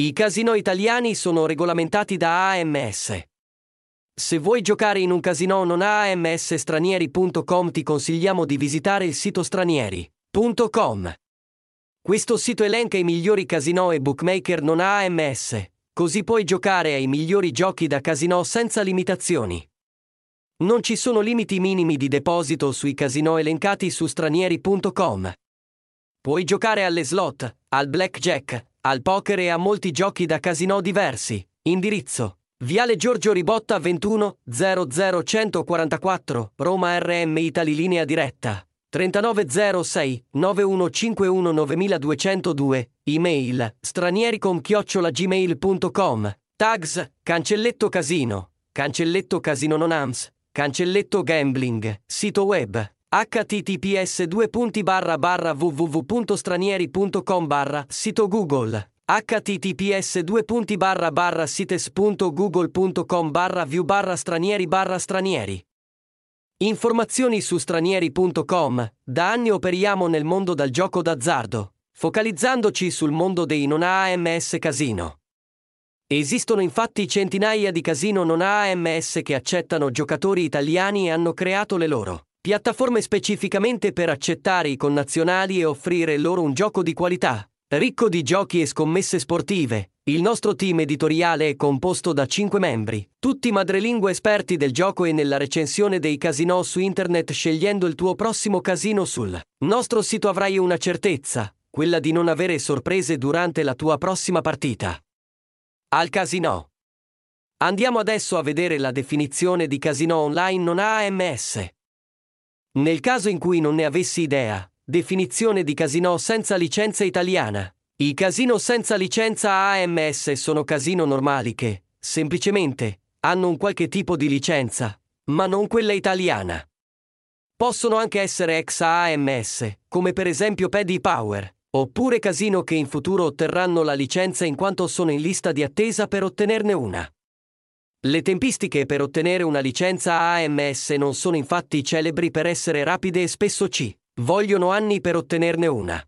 I casino italiani sono regolamentati da AMS. Se vuoi giocare in un casino non AMSstranieri.com ti consigliamo di visitare il sito stranieri.com. Questo sito elenca i migliori casino e bookmaker non AMS, così puoi giocare ai migliori giochi da casino senza limitazioni. Non ci sono limiti minimi di deposito sui casino elencati su stranieri.com. Puoi giocare alle slot, al blackjack, al poker e a molti giochi da casino diversi. Indirizzo: Viale Giorgio Ribotta 21 00144, Roma RM Italy linea diretta. 3906 9151 9202, email. straniericom-gmail.com, tags, cancelletto casino, cancelletto casino non AMS, cancelletto gambling, sito web, https www.stranieri.com sito google. Https sites.google.com view stranieri stranieri. Informazioni su stranieri.com Da anni operiamo nel mondo del gioco d'azzardo, focalizzandoci sul mondo dei non AMS casino. Esistono infatti centinaia di casino non AMS che accettano giocatori italiani e hanno creato le loro piattaforme specificamente per accettare i connazionali e offrire loro un gioco di qualità, ricco di giochi e scommesse sportive. Il nostro team editoriale è composto da 5 membri, tutti madrelingue esperti del gioco e nella recensione dei casino su internet scegliendo il tuo prossimo casino sul nostro sito avrai una certezza, quella di non avere sorprese durante la tua prossima partita. Al casino. Andiamo adesso a vedere la definizione di casino online non AMS. Nel caso in cui non ne avessi idea, definizione di casino senza licenza italiana. I casino senza licenza AMS sono casino normali che, semplicemente, hanno un qualche tipo di licenza, ma non quella italiana. Possono anche essere ex AMS, come per esempio Paddy Power, oppure casino che in futuro otterranno la licenza in quanto sono in lista di attesa per ottenerne una. Le tempistiche per ottenere una licenza AMS non sono infatti celebri per essere rapide e spesso ci vogliono anni per ottenerne una.